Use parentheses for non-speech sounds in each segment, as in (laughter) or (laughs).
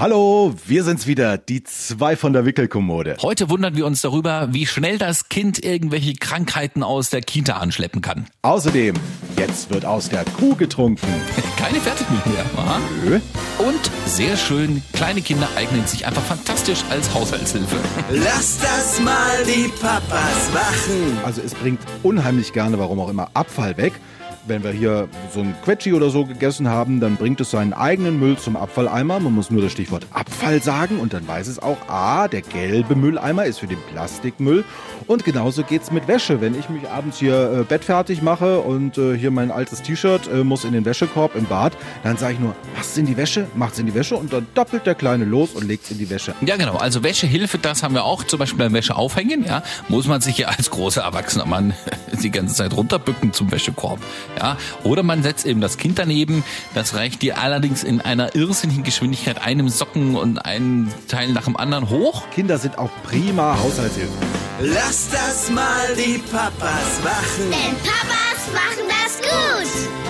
Hallo, wir sind's wieder, die zwei von der Wickelkommode. Heute wundern wir uns darüber, wie schnell das Kind irgendwelche Krankheiten aus der Kita anschleppen kann. Außerdem, jetzt wird aus der Kuh getrunken. (laughs) Keine Fertigmilch mehr. Aha. Nö. Und sehr schön, kleine Kinder eignen sich einfach fantastisch als Haushaltshilfe. (laughs) Lass das mal die Papas machen. Also es bringt unheimlich gerne, warum auch immer, Abfall weg. Wenn wir hier so ein Quetschi oder so gegessen haben, dann bringt es seinen eigenen Müll zum Abfalleimer. Man muss nur das Stichwort Abfall sagen und dann weiß es auch, ah, der gelbe Mülleimer ist für den Plastikmüll. Und genauso geht's mit Wäsche. Wenn ich mich abends hier äh, bettfertig mache und äh, hier mein altes T-Shirt äh, muss in den Wäschekorb im Bad, dann sage ich nur, mach's in die Wäsche, macht's in die Wäsche und dann doppelt der Kleine los und legt's in die Wäsche. Ja, genau. Also Wäschehilfe, das haben wir auch zum Beispiel beim Wäsche aufhängen. Ja, muss man sich ja als großer erwachsener Mann (laughs) die ganze Zeit runterbücken zum Wäschekorb. Ja, oder man setzt eben das Kind daneben. Das reicht dir allerdings in einer irrsinnigen Geschwindigkeit einem Socken und einen Teil nach dem anderen hoch. Kinder sind auch prima Haushaltshilfen. Lass das mal die Papas machen. Denn Papas machen das gut.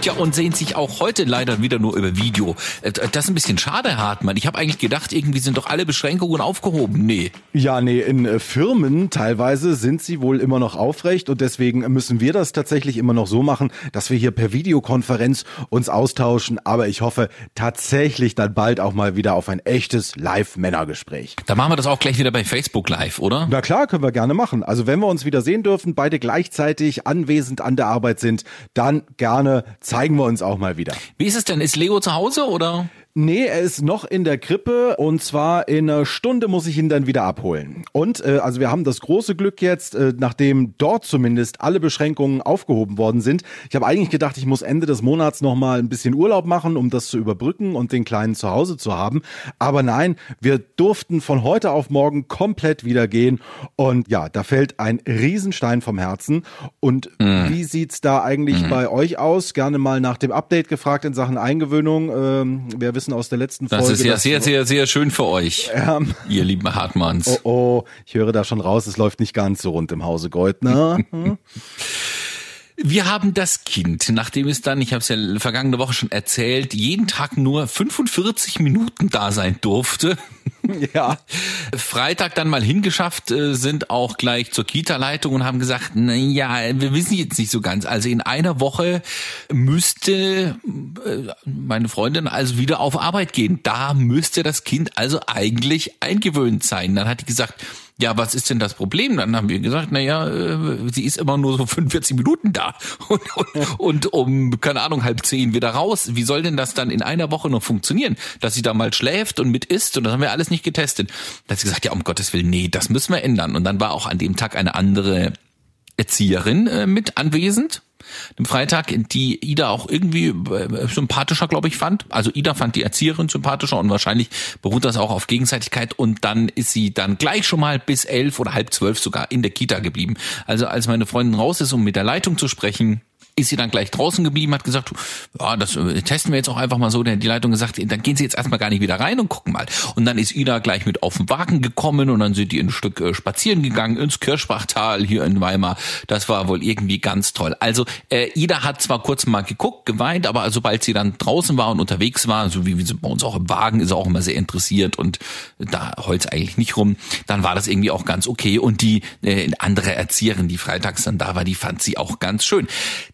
Tja, und sehen sich auch heute leider wieder nur über Video. Äh, Das ist ein bisschen schade, Hartmann. Ich habe eigentlich gedacht, irgendwie sind doch alle Beschränkungen aufgehoben. Nee. Ja, nee, in äh, Firmen teilweise sind sie wohl immer noch aufrecht und deswegen müssen wir das tatsächlich immer noch so machen, dass wir hier per Videokonferenz uns austauschen. Aber ich hoffe tatsächlich dann bald auch mal wieder auf ein echtes Live-Männergespräch. Da machen wir das auch gleich wieder bei Facebook Live, oder? Na klar, können wir gerne machen. Also wenn wir uns wieder sehen dürfen, beide gleichzeitig anwesend an der Arbeit sind, dann gerne zeigen wir uns auch mal wieder. Wie ist es denn? Ist Leo zu Hause oder? Nee, er ist noch in der Krippe und zwar in einer Stunde muss ich ihn dann wieder abholen. Und äh, also wir haben das große Glück jetzt, äh, nachdem dort zumindest alle Beschränkungen aufgehoben worden sind. Ich habe eigentlich gedacht, ich muss Ende des Monats noch mal ein bisschen Urlaub machen, um das zu überbrücken und den Kleinen zu Hause zu haben. Aber nein, wir durften von heute auf morgen komplett wieder gehen. Und ja, da fällt ein Riesenstein vom Herzen. Und wie sieht's da eigentlich bei euch aus? Gerne mal nach dem Update gefragt in Sachen Eingewöhnung. Ähm, wir wissen aus der letzten Das Folge. ist ja sehr, sehr, sehr schön für euch, Ähm, ihr lieben Hartmanns. Oh, oh, ich höre da schon raus, es läuft nicht ganz so rund im Hause Goldner. (laughs) Wir haben das Kind, nachdem es dann, ich habe es ja vergangene Woche schon erzählt, jeden Tag nur 45 Minuten da sein durfte. (laughs) ja. Freitag dann mal hingeschafft, äh, sind auch gleich zur Kita-Leitung und haben gesagt, na ja, wir wissen jetzt nicht so ganz. Also in einer Woche müsste äh, meine Freundin also wieder auf Arbeit gehen. Da müsste das Kind also eigentlich eingewöhnt sein. Dann hat die gesagt, ja, was ist denn das Problem? Dann haben wir gesagt, na ja, äh, sie ist immer nur so (laughs) 45 Minuten da und, (laughs) und, und um, keine Ahnung, halb zehn wieder raus. Wie soll denn das dann in einer Woche noch funktionieren? Dass sie da mal schläft und mit isst und das haben wir alles nicht getestet. Da hat sie gesagt, ja, um Gottes Willen, nee, das müssen wir ändern. Und dann war auch an dem Tag eine andere Erzieherin äh, mit anwesend. Am Freitag, die Ida auch irgendwie äh, sympathischer, glaube ich, fand. Also Ida fand die Erzieherin sympathischer und wahrscheinlich beruht das auch auf Gegenseitigkeit. Und dann ist sie dann gleich schon mal bis elf oder halb zwölf sogar in der Kita geblieben. Also als meine Freundin raus ist, um mit der Leitung zu sprechen, ist sie dann gleich draußen geblieben, hat gesagt, ja, das äh, testen wir jetzt auch einfach mal so. Denn die Leitung gesagt, dann gehen Sie jetzt erstmal gar nicht wieder rein und gucken mal. Und dann ist Ida gleich mit auf den Wagen gekommen und dann sind die ein Stück äh, spazieren gegangen ins Kirschbachtal hier in Weimar. Das war wohl irgendwie ganz toll. Also äh, Ida hat zwar kurz mal geguckt, geweint, aber sobald sie dann draußen war und unterwegs war, so wie, wie sie bei uns auch im Wagen, ist auch immer sehr interessiert und da heult's eigentlich nicht rum, dann war das irgendwie auch ganz okay. Und die äh, andere Erzieherin, die freitags dann da war, die fand sie auch ganz schön.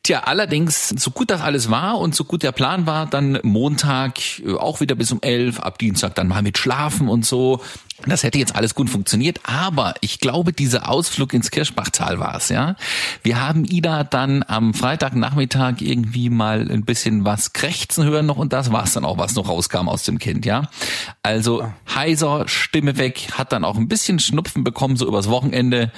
Tja, allerdings, so gut das alles war und so gut der Plan war, dann Montag äh, auch wieder bis um elf, ab Dienstag dann mal mit Schlafen und so. Das hätte jetzt alles gut funktioniert, aber ich glaube, dieser Ausflug ins Kirschbachtal war es, ja. Wir haben Ida dann am Freitagnachmittag irgendwie mal ein bisschen was krächzen hören noch und das war's dann auch, was noch rauskam aus dem Kind, ja. Also heiser, Stimme weg, hat dann auch ein bisschen Schnupfen bekommen, so übers Wochenende.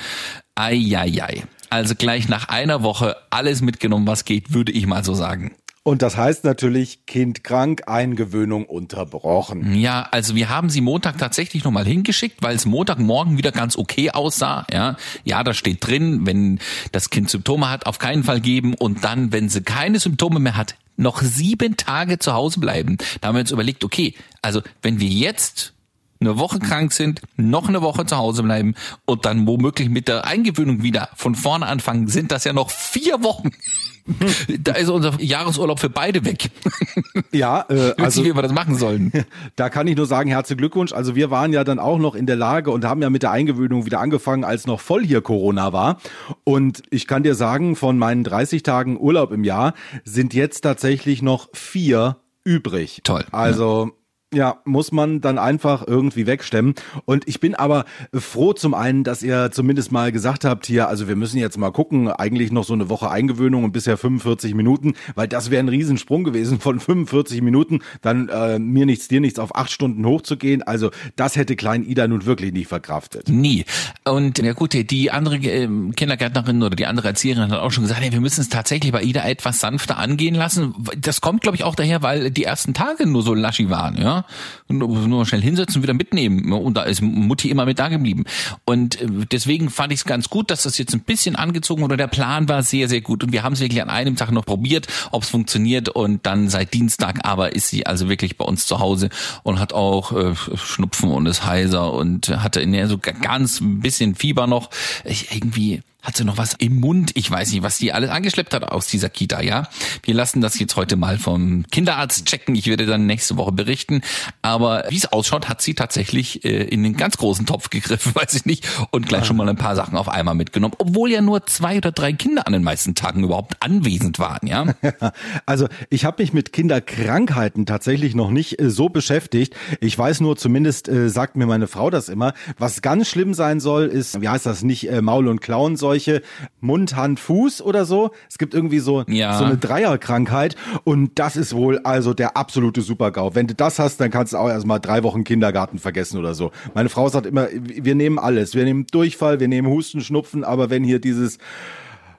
Eieiei. Also gleich nach einer Woche alles mitgenommen, was geht, würde ich mal so sagen. Und das heißt natürlich, Kind krank, Eingewöhnung unterbrochen. Ja, also wir haben sie Montag tatsächlich nochmal hingeschickt, weil es Montagmorgen wieder ganz okay aussah. Ja, ja, da steht drin, wenn das Kind Symptome hat, auf keinen Fall geben und dann, wenn sie keine Symptome mehr hat, noch sieben Tage zu Hause bleiben. Da haben wir uns überlegt, okay, also wenn wir jetzt eine Woche krank sind, noch eine Woche zu Hause bleiben und dann womöglich mit der Eingewöhnung wieder von vorne anfangen, sind das ja noch vier Wochen. (laughs) da ist unser Jahresurlaub für beide weg. Ja, äh, Also, also wie wir das machen sollen. (laughs) da kann ich nur sagen, herzlichen Glückwunsch. Also wir waren ja dann auch noch in der Lage und haben ja mit der Eingewöhnung wieder angefangen, als noch voll hier Corona war. Und ich kann dir sagen, von meinen 30 Tagen Urlaub im Jahr sind jetzt tatsächlich noch vier übrig. Toll, Also ja, muss man dann einfach irgendwie wegstemmen. Und ich bin aber froh zum einen, dass ihr zumindest mal gesagt habt hier, also wir müssen jetzt mal gucken, eigentlich noch so eine Woche Eingewöhnung und bisher 45 Minuten, weil das wäre ein Riesensprung gewesen von 45 Minuten, dann äh, mir nichts, dir nichts auf acht Stunden hochzugehen. Also das hätte Klein Ida nun wirklich nicht verkraftet. Nie. Und ja gut, die andere ähm, Kindergärtnerin oder die andere Erzieherin hat auch schon gesagt, hey, wir müssen es tatsächlich bei Ida etwas sanfter angehen lassen. Das kommt, glaube ich, auch daher, weil die ersten Tage nur so laschi waren, ja. Nur, nur schnell hinsetzen, wieder mitnehmen. Und da ist Mutti immer mit da geblieben. Und äh, deswegen fand ich es ganz gut, dass das jetzt ein bisschen angezogen wurde. Der Plan war sehr, sehr gut. Und wir haben es wirklich an einem Tag noch probiert, ob es funktioniert. Und dann seit Dienstag aber ist sie also wirklich bei uns zu Hause und hat auch äh, Schnupfen und ist heiser und hatte in der so ganz ein bisschen Fieber noch. Ich, irgendwie hat sie noch was im Mund. Ich weiß nicht, was die alles angeschleppt hat aus dieser Kita, ja. Wir lassen das jetzt heute mal vom Kinderarzt checken. Ich werde dann nächste Woche berichten. Aber wie es ausschaut, hat sie tatsächlich äh, in den ganz großen Topf gegriffen, (laughs) weiß ich nicht, und gleich schon mal ein paar Sachen auf einmal mitgenommen. Obwohl ja nur zwei oder drei Kinder an den meisten Tagen überhaupt anwesend waren, ja. (laughs) Also ich habe mich mit Kinderkrankheiten tatsächlich noch nicht äh, so beschäftigt. Ich weiß nur, zumindest äh, sagt mir meine Frau das immer, was ganz schlimm sein soll, ist, wie heißt das, nicht äh, Maul- und Klauenseuche, Mund, Hand, Fuß oder so. Es gibt irgendwie so, Ja. so eine Dreierkrankheit und das ist wohl also der absolute Supergau. Wenn du das hast, dann kannst du auch erstmal drei Wochen Kindergarten vergessen oder so. Meine Frau sagt immer, wir nehmen alles. Wir nehmen Durchfall, wir nehmen Husten, Schnupfen, aber wenn hier dieses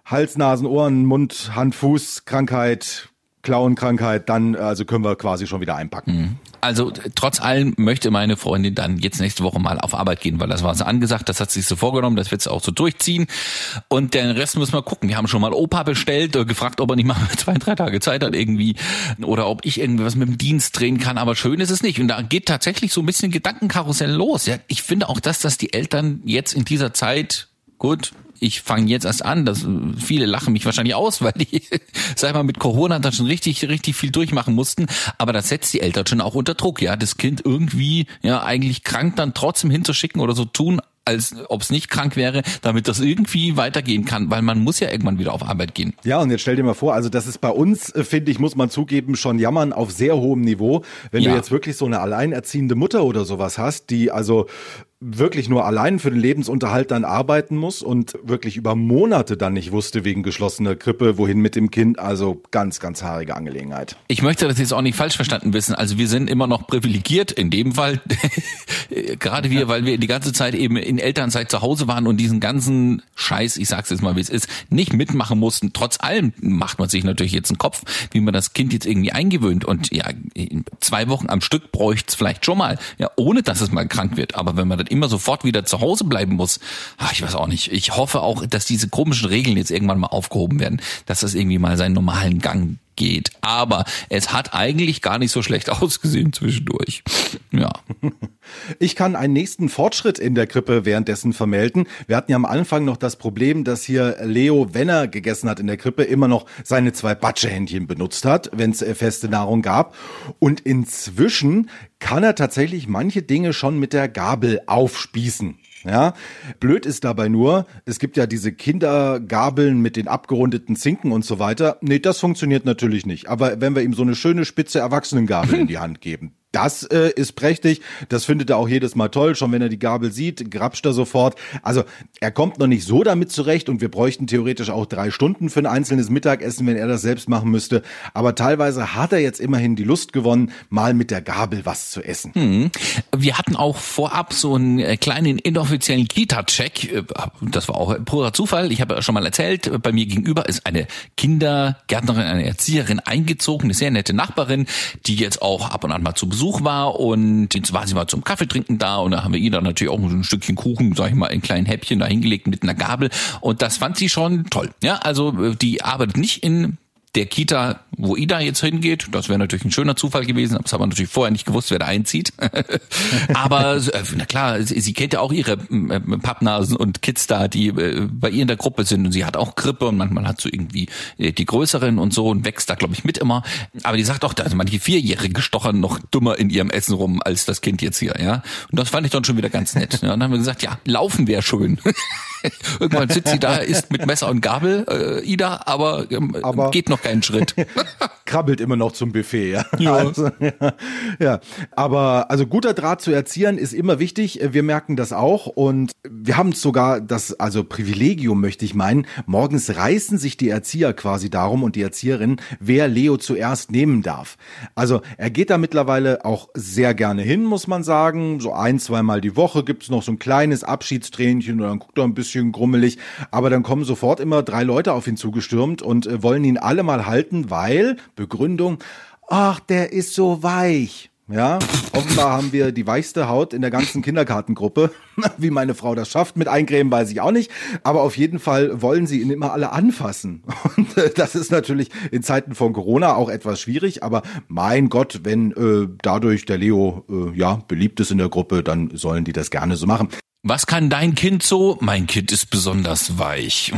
Hals, Nasen, Ohren, Mund, Hand, Fuß, Krankheit, Klauenkrankheit, dann also können wir quasi schon wieder einpacken. Also t- trotz allem möchte meine Freundin dann jetzt nächste Woche mal auf Arbeit gehen, weil das war so angesagt, das hat sie sich so vorgenommen, das wird sie auch so durchziehen. Und den Rest müssen wir gucken. Wir haben schon mal Opa bestellt, äh, gefragt, ob er nicht mal (laughs) zwei, drei Tage Zeit hat irgendwie oder ob ich irgendwie was mit dem Dienst drehen kann, aber schön ist es nicht. Und da geht tatsächlich so ein bisschen Gedankenkarussell los. Ja, ich finde auch, dass das die Eltern jetzt in dieser Zeit gut ich fange jetzt erst an, dass viele lachen mich wahrscheinlich aus, weil die, (laughs) sag mal, mit Corona dann schon richtig, richtig viel durchmachen mussten. Aber das setzt die Eltern schon auch unter Druck, ja, das Kind irgendwie, ja, eigentlich krank dann trotzdem hinzuschicken oder so tun, als ob es nicht krank wäre, damit das irgendwie weitergehen kann, weil man muss ja irgendwann wieder auf Arbeit gehen. Ja, und jetzt stell dir mal vor, also das ist bei uns, äh, finde ich, muss man zugeben, schon jammern auf sehr hohem Niveau. Wenn Ja. du jetzt wirklich so eine alleinerziehende Mutter oder sowas hast, die also wirklich nur allein für den Lebensunterhalt dann arbeiten muss und wirklich über Monate dann nicht wusste wegen geschlossener Krippe, wohin mit dem Kind, also ganz, ganz haarige Angelegenheit. Ich möchte das jetzt auch nicht falsch verstanden wissen. Also wir sind immer noch privilegiert in dem Fall, (laughs) gerade wir, weil wir die ganze Zeit eben in Elternzeit zu Hause waren und diesen ganzen Scheiß, ich sag's jetzt mal wie es ist, nicht mitmachen mussten. Trotz allem macht man sich natürlich jetzt einen Kopf, wie man das Kind jetzt irgendwie eingewöhnt. Und ja, zwei Wochen am Stück bräuchte es vielleicht schon mal, ja, ohne dass es mal krank wird. Aber wenn man immer sofort wieder zu Hause bleiben muss, ach, ich weiß auch nicht. Ich hoffe auch, dass diese komischen Regeln jetzt irgendwann mal aufgehoben werden, dass das irgendwie mal seinen normalen Gang geht. Aber es hat eigentlich gar nicht so schlecht (laughs) ausgesehen zwischendurch. Ja. Ich kann einen nächsten Fortschritt in der Krippe währenddessen vermelden. Wir hatten ja am Anfang noch das Problem, dass hier Leo, wenn er gegessen hat in der Krippe, immer noch seine zwei Batschehändchen benutzt hat, wenn es äh, feste Nahrung gab. Und inzwischen kann er tatsächlich manche Dinge schon mit der Gabel aufspießen. Ja, blöd ist dabei nur, es gibt ja diese Kindergabeln mit den abgerundeten Zinken und so weiter. Nee, das funktioniert natürlich nicht. Aber wenn wir ihm so eine schöne spitze Erwachsenengabel in die Hand geben, das äh, ist prächtig. Das findet er auch jedes Mal toll. Schon wenn er die Gabel sieht, grapscht er sofort. Also er kommt noch nicht so damit zurecht und wir bräuchten theoretisch auch drei Stunden für ein einzelnes Mittagessen, wenn er das selbst machen müsste. Aber teilweise hat er jetzt immerhin die Lust gewonnen, mal mit der Gabel was zu essen. Wir hatten auch vorab so einen äh, kleinen inoffiziellen Kita-Check. Äh, Das war auch purer Zufall. Ich habe ja schon mal erzählt, bei mir gegenüber ist eine Kindergärtnerin, eine Erzieherin eingezogen, eine sehr nette Nachbarin, die jetzt auch ab und an mal zu Besuch war und jetzt war sie mal zum Kaffee trinken da und da haben wir ihr dann natürlich auch ein Stückchen Kuchen, sag ich mal, in kleinen Häppchen da hingelegt mit einer Gabel und das fand sie schon toll. Ja, also äh, die arbeitet nicht in der Kita, wo Ida jetzt hingeht. Das wäre natürlich ein schöner Zufall gewesen, aber das haben wir natürlich vorher nicht gewusst, wer da einzieht. (laughs) aber äh, na klar, sie, sie kennt ja auch ihre äh, Pappnasen und Kids da, die äh, bei ihr in der Gruppe sind und sie hat auch Grippe und manchmal hat so irgendwie die größeren und so und wächst da glaube ich mit immer. Aber die sagt auch, also manche Vierjährige stochern noch dummer in ihrem Essen rum als das Kind jetzt hier, ja. Und das fand ich dann schon wieder ganz nett. Und dann haben wir gesagt, ja, laufen wäre schön. (laughs) (laughs) Irgendwann sitzt sie da, isst mit Messer und Gabel, äh, Ida, aber, ähm, Aber- geht noch keinen Schritt. (laughs) krabbelt immer noch zum Buffet, ja. Ja. (laughs) Also, ja. ja. Aber also guter Draht zu Erziehern ist immer wichtig. Wir merken das auch und wir haben sogar das, also Privilegium möchte ich meinen. Morgens reißen sich die Erzieher quasi darum und die Erzieherinnen, wer Leo zuerst nehmen darf. Also er geht da mittlerweile auch sehr gerne hin, muss man sagen. So ein, zweimal die Woche gibt's noch so ein kleines Abschiedstränchen und dann guckt er ein bisschen grummelig. Aber dann kommen sofort immer drei Leute auf ihn zugestürmt und äh, wollen ihn alle mal halten, weil, Begründung, ach, der ist so weich. Ja, offenbar haben wir die weichste Haut in der ganzen Kindergartengruppe. (laughs) Wie meine Frau das schafft mit Eincremen, weiß ich auch nicht. Aber auf jeden Fall wollen sie ihn immer alle anfassen. (laughs) Und äh, das ist natürlich in Zeiten von Corona auch etwas schwierig. Aber mein Gott, wenn äh, dadurch der Leo äh, ja beliebt ist in der Gruppe, dann sollen die das gerne so machen. Was kann dein Kind so? Mein Kind ist besonders weich.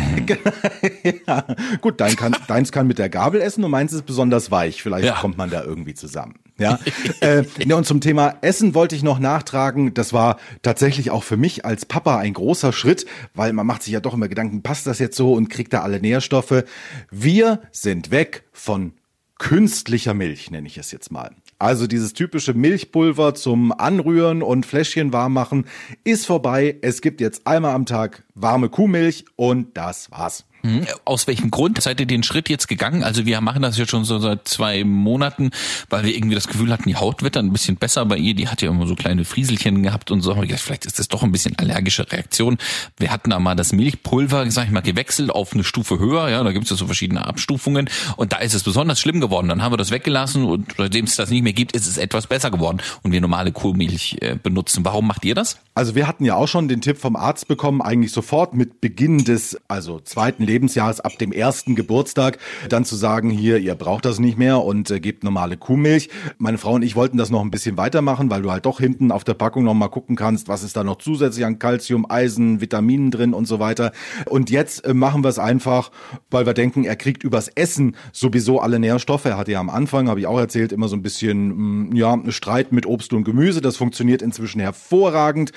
(laughs) ja, gut, dein kann, (laughs) deins kann mit der Gabel essen und meins ist besonders weich. Vielleicht Ja. kommt man da irgendwie zusammen. Ja, (laughs) äh, ja, und zum Thema Essen wollte ich noch nachtragen. Das war tatsächlich auch für mich als Papa ein großer Schritt, weil man macht sich ja doch immer Gedanken, passt das jetzt so und kriegt da alle Nährstoffe. Wir sind weg von künstlicher Milch, nenne ich es jetzt mal. Also dieses typische Milchpulver zum Anrühren und Fläschchen warm machen ist vorbei. Es gibt jetzt einmal am Tag warme Kuhmilch und das war's. Hm, Aus welchem Grund seid ihr den Schritt jetzt gegangen? Also wir machen das jetzt schon so seit zwei Monaten, weil wir irgendwie das Gefühl hatten, die Haut wird dann ein bisschen besser bei ihr. Die hat ja immer so kleine Frieselchen gehabt und so. Gedacht, vielleicht ist das doch ein bisschen allergische Reaktion. Wir hatten da mal das Milchpulver, sag ich mal, gewechselt auf eine Stufe höher. Ja, da gibt es ja so verschiedene Abstufungen. Und da ist es besonders schlimm geworden. Dann haben wir das weggelassen und seitdem es das nicht mehr gibt, ist es etwas besser geworden und wir normale Kuhmilch äh, benutzen. Warum macht ihr das? Also wir hatten ja auch schon den Tipp vom Arzt bekommen, eigentlich sofort mit Beginn des, also zweiten Lebensjahres ab dem ersten Geburtstag, dann zu sagen, hier, ihr braucht das nicht mehr und äh, gebt normale Kuhmilch. Meine Frau und ich wollten das noch ein bisschen weitermachen, weil du halt doch hinten auf der Packung noch mal gucken kannst, was ist da noch zusätzlich an Kalzium, Eisen, Vitaminen drin und so weiter. Und jetzt äh, machen wir es einfach, weil wir denken, er kriegt übers Essen sowieso alle Nährstoffe. Er hatte ja am Anfang, habe ich auch erzählt, immer so ein bisschen, mh, ja, Streit mit Obst und Gemüse. Das funktioniert inzwischen hervorragend.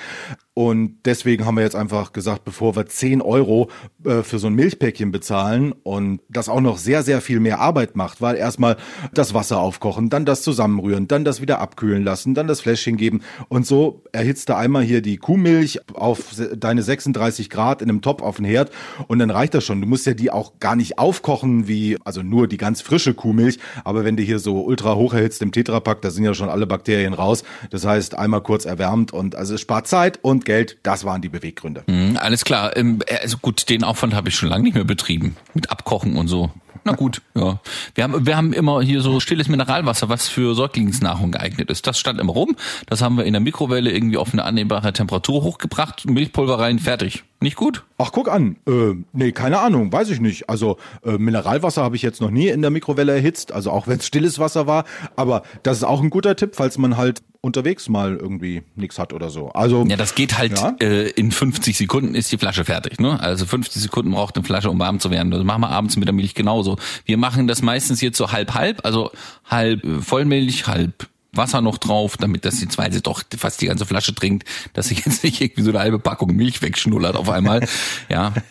Und deswegen haben wir jetzt einfach gesagt, bevor wir 10 Euro äh, für so ein Milchpäckchen bezahlen und das auch noch sehr, sehr viel mehr Arbeit macht, weil erstmal das Wasser aufkochen, dann das zusammenrühren, dann das wieder abkühlen lassen, dann das Fläschchen geben und so erhitzt du einmal hier die Kuhmilch auf deine 36 Grad in einem Topf auf den Herd und dann reicht das schon. Du musst ja die auch gar nicht aufkochen wie, also nur die ganz frische Kuhmilch, aber wenn du hier so ultra hoch erhitzt im Tetrapack, da sind ja schon alle Bakterien raus. Das heißt, einmal kurz erwärmt und also es spart Zeit und Geld. Das waren die Beweggründe. Hm, alles klar. Ähm, Also gut, den Aufwand habe ich schon lange nicht mehr betrieben. Mit Abkochen und so. Na gut, ja. Wir haben, wir haben immer hier so stilles Mineralwasser, was für Säuglingsnahrung geeignet ist. Das stand immer rum. Das haben wir in der Mikrowelle irgendwie auf eine annehmbare Temperatur hochgebracht. Milchpulver rein, fertig. Nicht gut? Ach, guck an. Äh, nee, keine Ahnung, weiß ich nicht. Also äh, Mineralwasser habe ich jetzt noch nie in der Mikrowelle erhitzt, also auch wenn es stilles Wasser war. Aber das ist auch ein guter Tipp, falls man halt unterwegs mal irgendwie nichts hat oder so. Also Ja, das geht halt Ja. äh, in 50 Sekunden ist die Flasche fertig. Ne? Also 50 Sekunden braucht eine Flasche, um warm zu werden. Das machen wir abends mit der Milch genauso. Wir machen das meistens jetzt so halb-halb, also halb äh, Vollmilch, halb Wasser noch drauf, damit das die zweite doch fast die ganze Flasche trinkt, dass sich (laughs) jetzt nicht irgendwie so eine halbe Packung Milch wegschnullert auf einmal. ja. (laughs)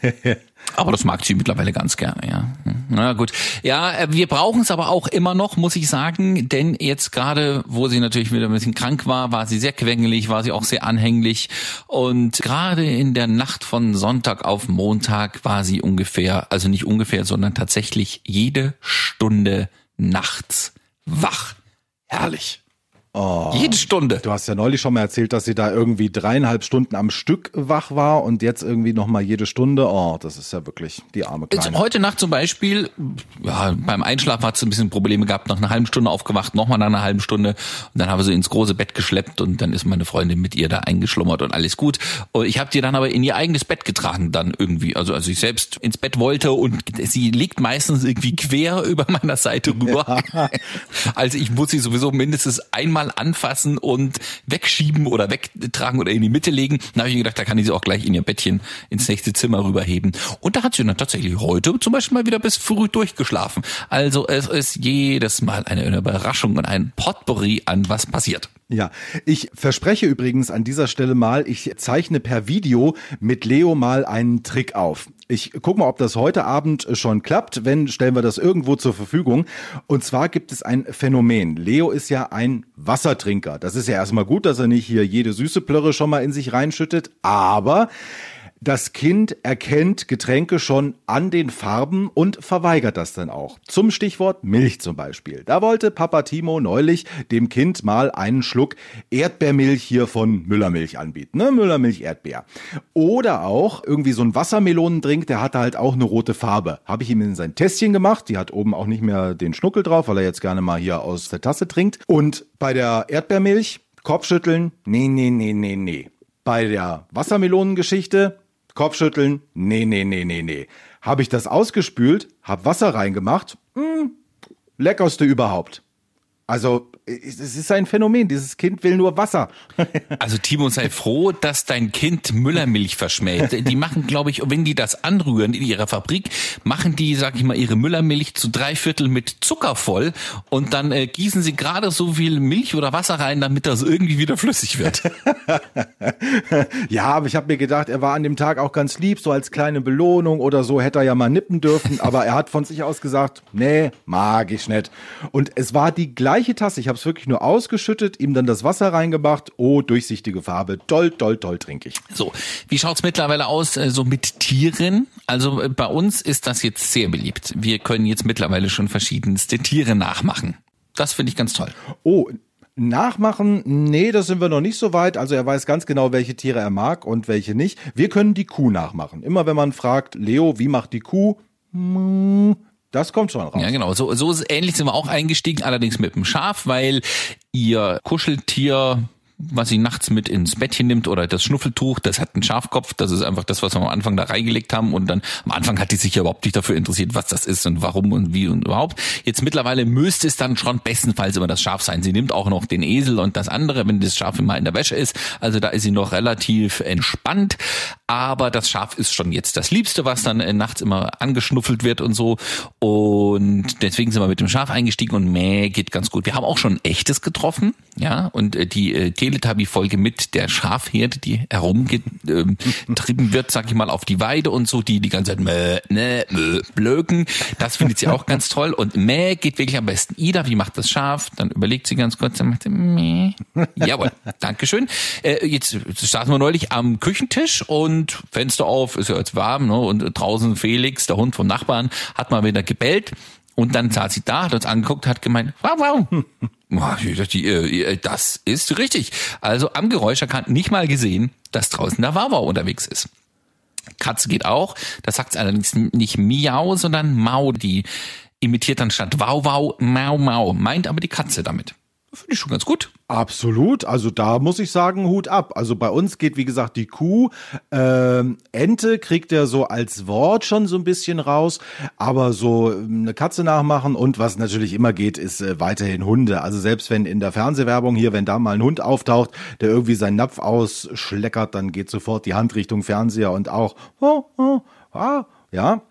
Aber das mag sie mittlerweile ganz gerne, ja. Na gut. Ja, äh, wir brauchen es aber auch immer noch, muss ich sagen, denn jetzt gerade, wo sie natürlich wieder ein bisschen krank war, war sie sehr quengelig, war sie auch sehr anhänglich und gerade in der Nacht von Sonntag auf Montag war sie ungefähr, also nicht ungefähr, sondern tatsächlich jede Stunde nachts wach. Herrlich. Jede Stunde. Du hast ja neulich schon mal erzählt, dass sie da irgendwie dreieinhalb Stunden am Stück wach war und jetzt irgendwie nochmal jede Stunde. Oh, das ist ja wirklich die arme Jetzt Kleine. heute Nacht zum Beispiel, ja, beim Einschlafen hat sie ein bisschen Probleme gehabt, nach einer halben Stunde aufgewacht, nochmal nach einer halben Stunde und dann haben wir sie ins große Bett geschleppt und dann ist meine Freundin mit ihr da eingeschlummert und alles gut. Und ich habe die dann aber in ihr eigenes Bett getragen dann irgendwie, also als ich selbst ins Bett wollte und sie liegt meistens irgendwie quer (laughs) über meiner Seite rüber. Also ich muss sie sowieso mindestens einmal anfassen und wegschieben oder wegtragen oder in die Mitte legen. Dann habe ich mir gedacht, da kann ich sie auch gleich in ihr Bettchen ins nächste Zimmer rüberheben. Und da hat sie dann tatsächlich heute zum Beispiel mal wieder bis früh durchgeschlafen. Also es ist jedes Mal eine Überraschung und ein Potpourri an was passiert. Ja, ich verspreche übrigens an dieser Stelle mal, ich zeichne per Video mit Leo mal einen Trick auf. Ich guck mal, ob das heute Abend schon klappt. Wenn, stellen wir das irgendwo zur Verfügung. Und zwar gibt es ein Phänomen. Leo ist ja ein Wassertrinker. Das ist ja erstmal gut, dass er nicht hier jede süße Plörre schon mal in sich reinschüttet. Aber das Kind erkennt Getränke schon an den Farben und verweigert das dann auch. Zum Stichwort Milch zum Beispiel. Da wollte Papa Timo neulich dem Kind mal einen Schluck Erdbeermilch hier von Müllermilch anbieten. Ne? Müllermilch Erdbeer. Oder auch irgendwie so ein Wassermelonendrink, der hatte halt auch eine rote Farbe. Habe ich ihm in sein Tässchen gemacht. Die hat oben auch nicht mehr den Schnuckel drauf, weil er jetzt gerne mal hier aus der Tasse trinkt. Und bei der Erdbeermilch Kopfschütteln, nee, nee, nee, nee, nee. Bei der Wassermelonengeschichte Kopfschütteln, nee, nee, nee, nee, nee. Habe ich das ausgespült, hab Wasser reingemacht, hm, leckerste überhaupt. Also, es ist ein Phänomen. Dieses Kind will nur Wasser. (laughs) Also Timo, sei froh, dass dein Kind Müllermilch verschmäht. Die machen, glaube ich, wenn die das anrühren in ihrer Fabrik, machen die, sag ich mal, ihre Müllermilch zu drei Viertel mit Zucker voll und dann äh, gießen sie gerade so viel Milch oder Wasser rein, damit das irgendwie wieder flüssig wird. (laughs) ja, aber ich habe mir gedacht, er war an dem Tag auch ganz lieb, so als kleine Belohnung oder so hätte er ja mal nippen dürfen. Aber er hat von sich aus gesagt, nee, mag ich nicht. Und es war die gleiche Tasse. Ich habe es wirklich nur ausgeschüttet, ihm dann das Wasser reingemacht. Oh, durchsichtige Farbe. Toll, toll, toll trinke ich. So, wie schaut's mittlerweile aus äh, so mit Tieren? Also äh, bei uns ist das jetzt sehr beliebt. Wir können jetzt mittlerweile schon verschiedenste Tiere nachmachen. Das finde ich ganz toll. Oh, Nachmachen, nee, das sind wir noch nicht so weit. Also er weiß ganz genau, welche Tiere er mag und welche nicht. Wir können die Kuh nachmachen. Immer wenn man fragt, Leo, wie macht die Kuh? Das kommt schon raus. Ja, genau. So, so ist ähnlich sind wir auch eingestiegen, allerdings mit dem Schaf, weil ihr Kuscheltier was sie nachts mit ins Bettchen nimmt oder das Schnuffeltuch, das hat einen Schafkopf, das ist einfach das, was wir am Anfang da reingelegt haben und dann am Anfang hat die sich ja überhaupt nicht dafür interessiert, was das ist und warum und wie und überhaupt. Jetzt mittlerweile müsste es dann schon bestenfalls immer das Schaf sein. Sie nimmt auch noch den Esel und das andere, wenn das Schaf immer in der Wäsche ist. Also da ist sie noch relativ entspannt, aber das Schaf ist schon jetzt das Liebste, was dann äh, nachts immer angeschnuffelt wird und so und deswegen sind wir mit dem Schaf eingestiegen und Mäh geht ganz gut. Wir haben auch schon echtes getroffen, ja, und äh, die äh, Teletubby-Folge mit der Schafherde, die herumgetrieben wird, sag ich mal, auf die Weide und so, die die ganze Zeit Mäh, ne, Mäh, blöken. Das findet sie auch ganz toll. Und Mäh geht wirklich am besten. Ida, wie macht das Schaf? Dann überlegt sie ganz kurz, dann macht sie Mäh. Jawohl, Dankeschön. Äh, jetzt saßen wir neulich am Küchentisch und Fenster auf, ist ja jetzt warm, ne? Und draußen Felix, der Hund vom Nachbarn, hat mal wieder gebellt. Und dann saß sie da, hat uns angeguckt, hat gemeint, wow, wow. Dachte, äh, Das ist richtig. Also am Geräusch erkannt, nicht mal gesehen, dass draußen der Wawa unterwegs ist. Katze geht auch. Das sagt allerdings nicht Miau, sondern Mau. Die imitiert dann statt wow, Mau, Mau. Meint aber die Katze damit. Finde ich schon ganz gut. Absolut. Also da muss ich sagen, Hut ab. Also bei uns geht, wie gesagt, die Kuh. Ähm, Ente kriegt er so als Wort schon so ein bisschen raus. Aber so ähm, eine Katze nachmachen und was natürlich immer geht, ist äh, weiterhin Hunde. Also selbst wenn in der Fernsehwerbung hier, wenn da mal ein Hund auftaucht, der irgendwie seinen Napf ausschleckert, dann geht sofort die Hand Richtung Fernseher und auch, oh, oh, ah, ja.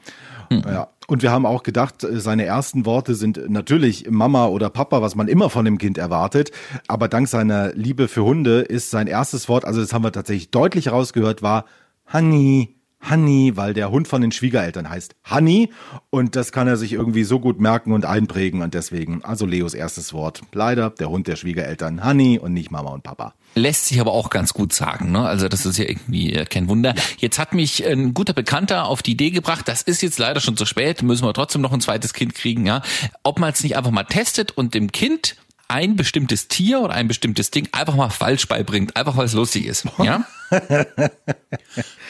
Ja. Und wir haben auch gedacht, äh, seine ersten Worte sind natürlich Mama oder Papa, was man immer von dem Kind erwartet. Aber dank seiner Liebe für Hunde ist sein erstes Wort, also das haben wir tatsächlich deutlich rausgehört, war Honey. Honey, weil der Hund von den Schwiegereltern heißt Honey und das kann er sich irgendwie so gut merken und einprägen und deswegen, also Leos erstes Wort. Leider der Hund der Schwiegereltern Honey und nicht Mama und Papa. Lässt sich aber auch ganz gut sagen, ne? Also das ist ja irgendwie äh, kein Wunder. Jetzt hat mich ein guter Bekannter auf die Idee gebracht, das ist jetzt leider schon zu spät, müssen wir trotzdem noch ein zweites Kind kriegen, ja. Ob man es nicht einfach mal testet und dem Kind ein bestimmtes Tier oder ein bestimmtes Ding einfach mal falsch beibringt, einfach weil es lustig ist. Ja? (laughs)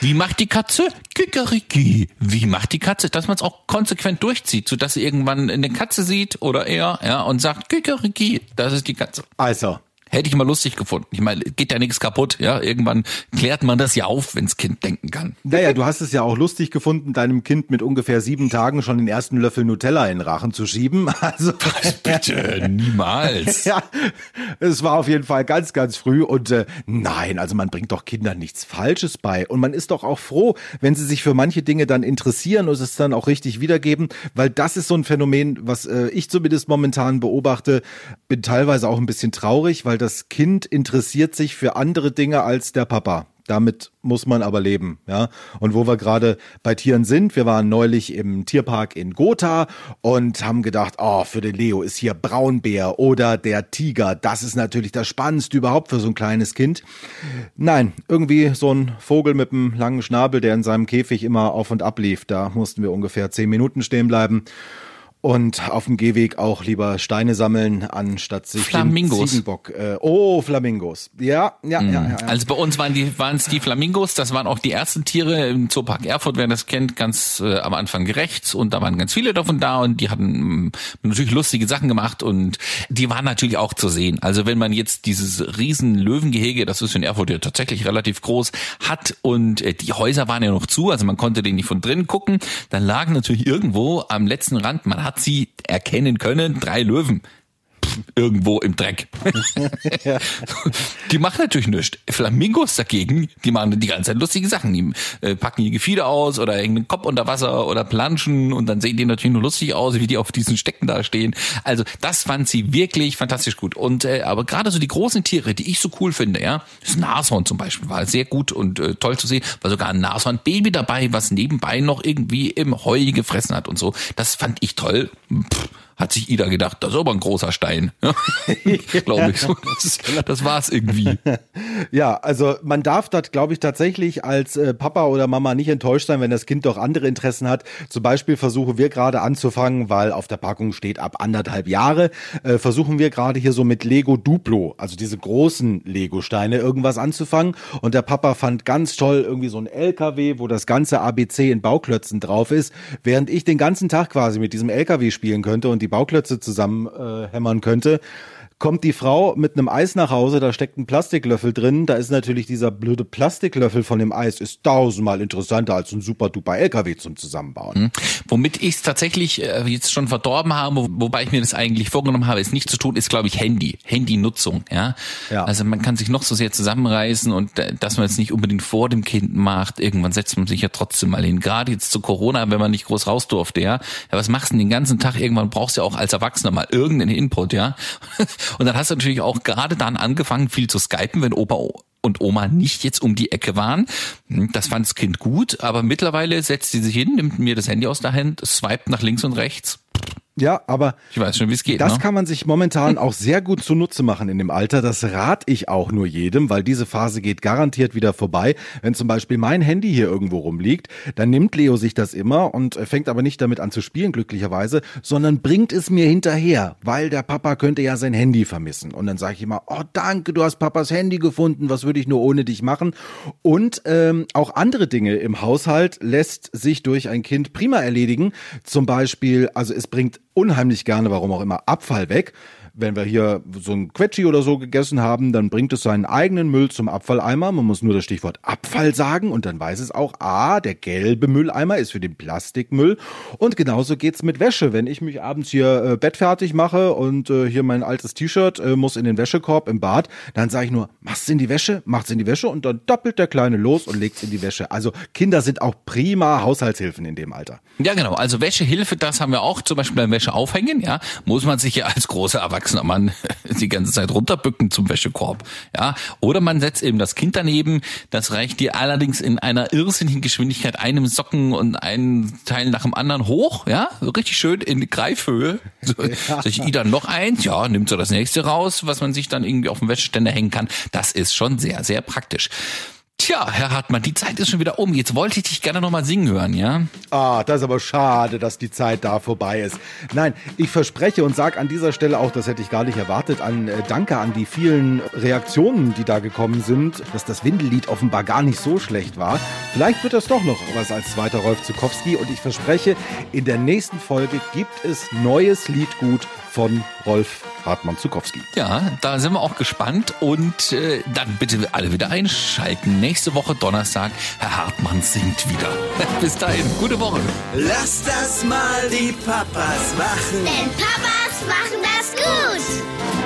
Wie macht die Katze? Kikeriki. Wie macht die Katze? Dass man es auch konsequent durchzieht, sodass sie irgendwann eine Katze sieht oder er, ja, und sagt Kikeriki. Das ist die Katze. Also, Hätte ich mal lustig gefunden. Ich meine, geht ja nichts kaputt, ja. Irgendwann klärt man das ja auf, wenns Kind denken kann. Naja, du hast es ja auch lustig gefunden, deinem Kind mit ungefähr sieben Tagen schon den ersten Löffel Nutella in den Rachen zu schieben. (laughs) Also, Bitte, niemals. (laughs) ja, es war auf jeden Fall ganz, ganz früh und äh, nein, also man bringt doch Kindern nichts Falsches bei und man ist doch auch froh, wenn sie sich für manche Dinge dann interessieren und es dann auch richtig wiedergeben, weil das ist so ein Phänomen, was äh, ich zumindest momentan beobachte, bin teilweise auch ein bisschen traurig, weil das Kind interessiert sich für andere Dinge als der Papa. Damit muss man aber leben, ja. Und wo wir gerade bei Tieren sind, wir waren neulich im Tierpark in Gotha und haben gedacht, oh, für den Leo ist hier Braunbär oder der Tiger. Das ist natürlich das Spannendste überhaupt für so ein kleines Kind. Nein, irgendwie so ein Vogel mit einem langen Schnabel, der in seinem Käfig immer auf und ab lief. Da mussten wir ungefähr zehn Minuten stehen bleiben. Und auf dem Gehweg auch lieber Steine sammeln, anstatt sich Flamingos. Ziegenbock. Äh, oh, Flamingos. Ja, ja, ja, ja, ja. Also bei uns waren die waren es die Flamingos, das waren auch die ersten Tiere im Zoopark Erfurt, wer das kennt, ganz äh, am Anfang rechts und da waren ganz viele davon da und die hatten mm, natürlich lustige Sachen gemacht und die waren natürlich auch zu sehen. Also wenn man jetzt dieses riesen Löwengehege, das ist in Erfurt ja tatsächlich relativ groß, hat und äh, die Häuser waren ja noch zu, also man konnte den nicht von drinnen gucken, dann lagen natürlich irgendwo am letzten Rand, man hat sie erkennen können, drei Löwen irgendwo im Dreck. (laughs) Die machen natürlich nichts. Flamingos dagegen, die machen die ganze Zeit lustige Sachen. Die äh, packen ihr Gefieder aus oder hängen den Kopf unter Wasser oder planschen und dann sehen die natürlich nur lustig aus, wie die auf diesen Stecken da stehen. Also das fand sie wirklich fantastisch gut. Und äh, aber gerade so die großen Tiere, die ich so cool finde, ja, das Nashorn zum Beispiel war sehr gut und äh, toll zu sehen. War sogar ein Nashorn-Baby dabei, was nebenbei noch irgendwie im Heu gefressen hat und so. Das fand ich toll. Pff hat sich Ida gedacht, das ist aber ein großer Stein. (laughs) glaube ich. (laughs) Das, das war's irgendwie. (laughs) Ja, also man darf das, glaube ich, tatsächlich als äh, Papa oder Mama nicht enttäuscht sein, wenn das Kind doch andere Interessen hat. Zum Beispiel versuchen wir gerade anzufangen, weil auf der Packung steht ab anderthalb Jahre, äh, versuchen wir gerade hier so mit Lego Duplo, also diese großen Lego-Steine, irgendwas anzufangen. Und der Papa fand ganz toll irgendwie so ein LKW, wo das ganze ABC in Bauklötzen drauf ist, während ich den ganzen Tag quasi mit diesem LKW spielen könnte und die Bauklötze zusammen äh, könnte. Kommt die Frau mit einem Eis nach Hause, da steckt ein Plastiklöffel drin, da ist natürlich dieser blöde Plastiklöffel von dem Eis ist tausendmal interessanter als ein super duper LKW zum Zusammenbauen. Hm. Womit ich es tatsächlich äh, jetzt schon verdorben habe, wo, wobei ich mir das eigentlich vorgenommen habe, es nicht zu tun, ist glaube ich Handy, Handynutzung, ja? Ja. Also man kann sich noch so sehr zusammenreißen und äh, dass man es nicht unbedingt vor dem Kind macht, irgendwann setzt man sich ja trotzdem mal hin. Gerade jetzt zu Corona, wenn man nicht groß raus durfte, ja. Ja, was machst du denn den ganzen Tag? Irgendwann brauchst du ja auch als Erwachsener mal irgendeinen Input, ja. Und dann hast du natürlich auch gerade dann angefangen, viel zu skypen, wenn Opa und Oma nicht jetzt um die Ecke waren. Das fand das Kind gut, aber mittlerweile setzt sie sich hin, nimmt mir das Handy aus der Hand, swiped nach links und rechts. Ja, aber Ich weiß schon, wie es geht. Das ne? kann man sich momentan auch sehr gut zunutze machen in dem Alter. Das rat ich auch nur jedem, weil diese Phase geht garantiert wieder vorbei. Wenn zum Beispiel mein Handy hier irgendwo rumliegt, dann nimmt Leo sich das immer und fängt aber nicht damit an zu spielen, glücklicherweise, sondern bringt es mir hinterher, weil der Papa könnte ja sein Handy vermissen. Und dann sage ich immer, oh danke, du hast Papas Handy gefunden, was würde ich nur ohne dich machen? Und ähm, auch andere Dinge im Haushalt lässt sich durch ein Kind prima erledigen. Zum Beispiel, also es bringt unheimlich gerne, warum auch immer, Abfall weg. Wenn wir hier so ein Quetschi oder so gegessen haben, dann bringt es seinen eigenen Müll zum Abfalleimer. Man muss nur das Stichwort Abfall sagen und dann weiß es auch, ah, der gelbe Mülleimer ist für den Plastikmüll. Und genauso geht's mit Wäsche. Wenn ich mich abends hier äh, bettfertig mache und äh, hier mein altes T-Shirt äh, muss in den Wäschekorb im Bad, dann sage ich nur, mach's in die Wäsche, macht's in die Wäsche und dann doppelt der Kleine los und legt's in die Wäsche. Also Kinder sind auch prima Haushaltshilfen in dem Alter. Ja, genau. Also Wäschehilfe, das haben wir auch zum Beispiel beim Wäsche aufhängen, ja. Muss man sich ja als großer erwachsener Mann (laughs) die ganze Zeit runterbücken zum Wäschekorb, ja. Oder man setzt eben das Kind daneben. Das reicht dir allerdings in einer irrsinnigen Geschwindigkeit einem Socken und einen Teil nach dem anderen hoch, ja. So richtig schön in Greifhöhe. (laughs) So, Sag ich, Ida, noch eins? Ja, nimmt so das nächste raus, was man sich dann irgendwie auf dem Wäscheständer hängen kann. Das ist schon sehr, sehr praktisch. Tja, Herr Hartmann, die Zeit ist schon wieder um. Jetzt wollte ich dich gerne nochmal singen hören, ja? Ah, das ist aber schade, dass die Zeit da vorbei ist. Nein, ich verspreche und sage an dieser Stelle auch, das hätte ich gar nicht erwartet, an äh, Danke an die vielen Reaktionen, die da gekommen sind, dass das Windellied offenbar gar nicht so schlecht war. Vielleicht wird das doch noch was als zweiter Rolf Zukowski und ich verspreche, in der nächsten Folge gibt es neues Liedgut von Rolf Hartmann Zukowski. Ja, da sind wir auch gespannt und äh, dann bitte alle wieder einschalten. Nächste Woche Donnerstag, Herr Hartmann singt wieder. (laughs) Bis dahin, gute Woche. Lass das mal die Papas machen. Denn Papas machen das gut.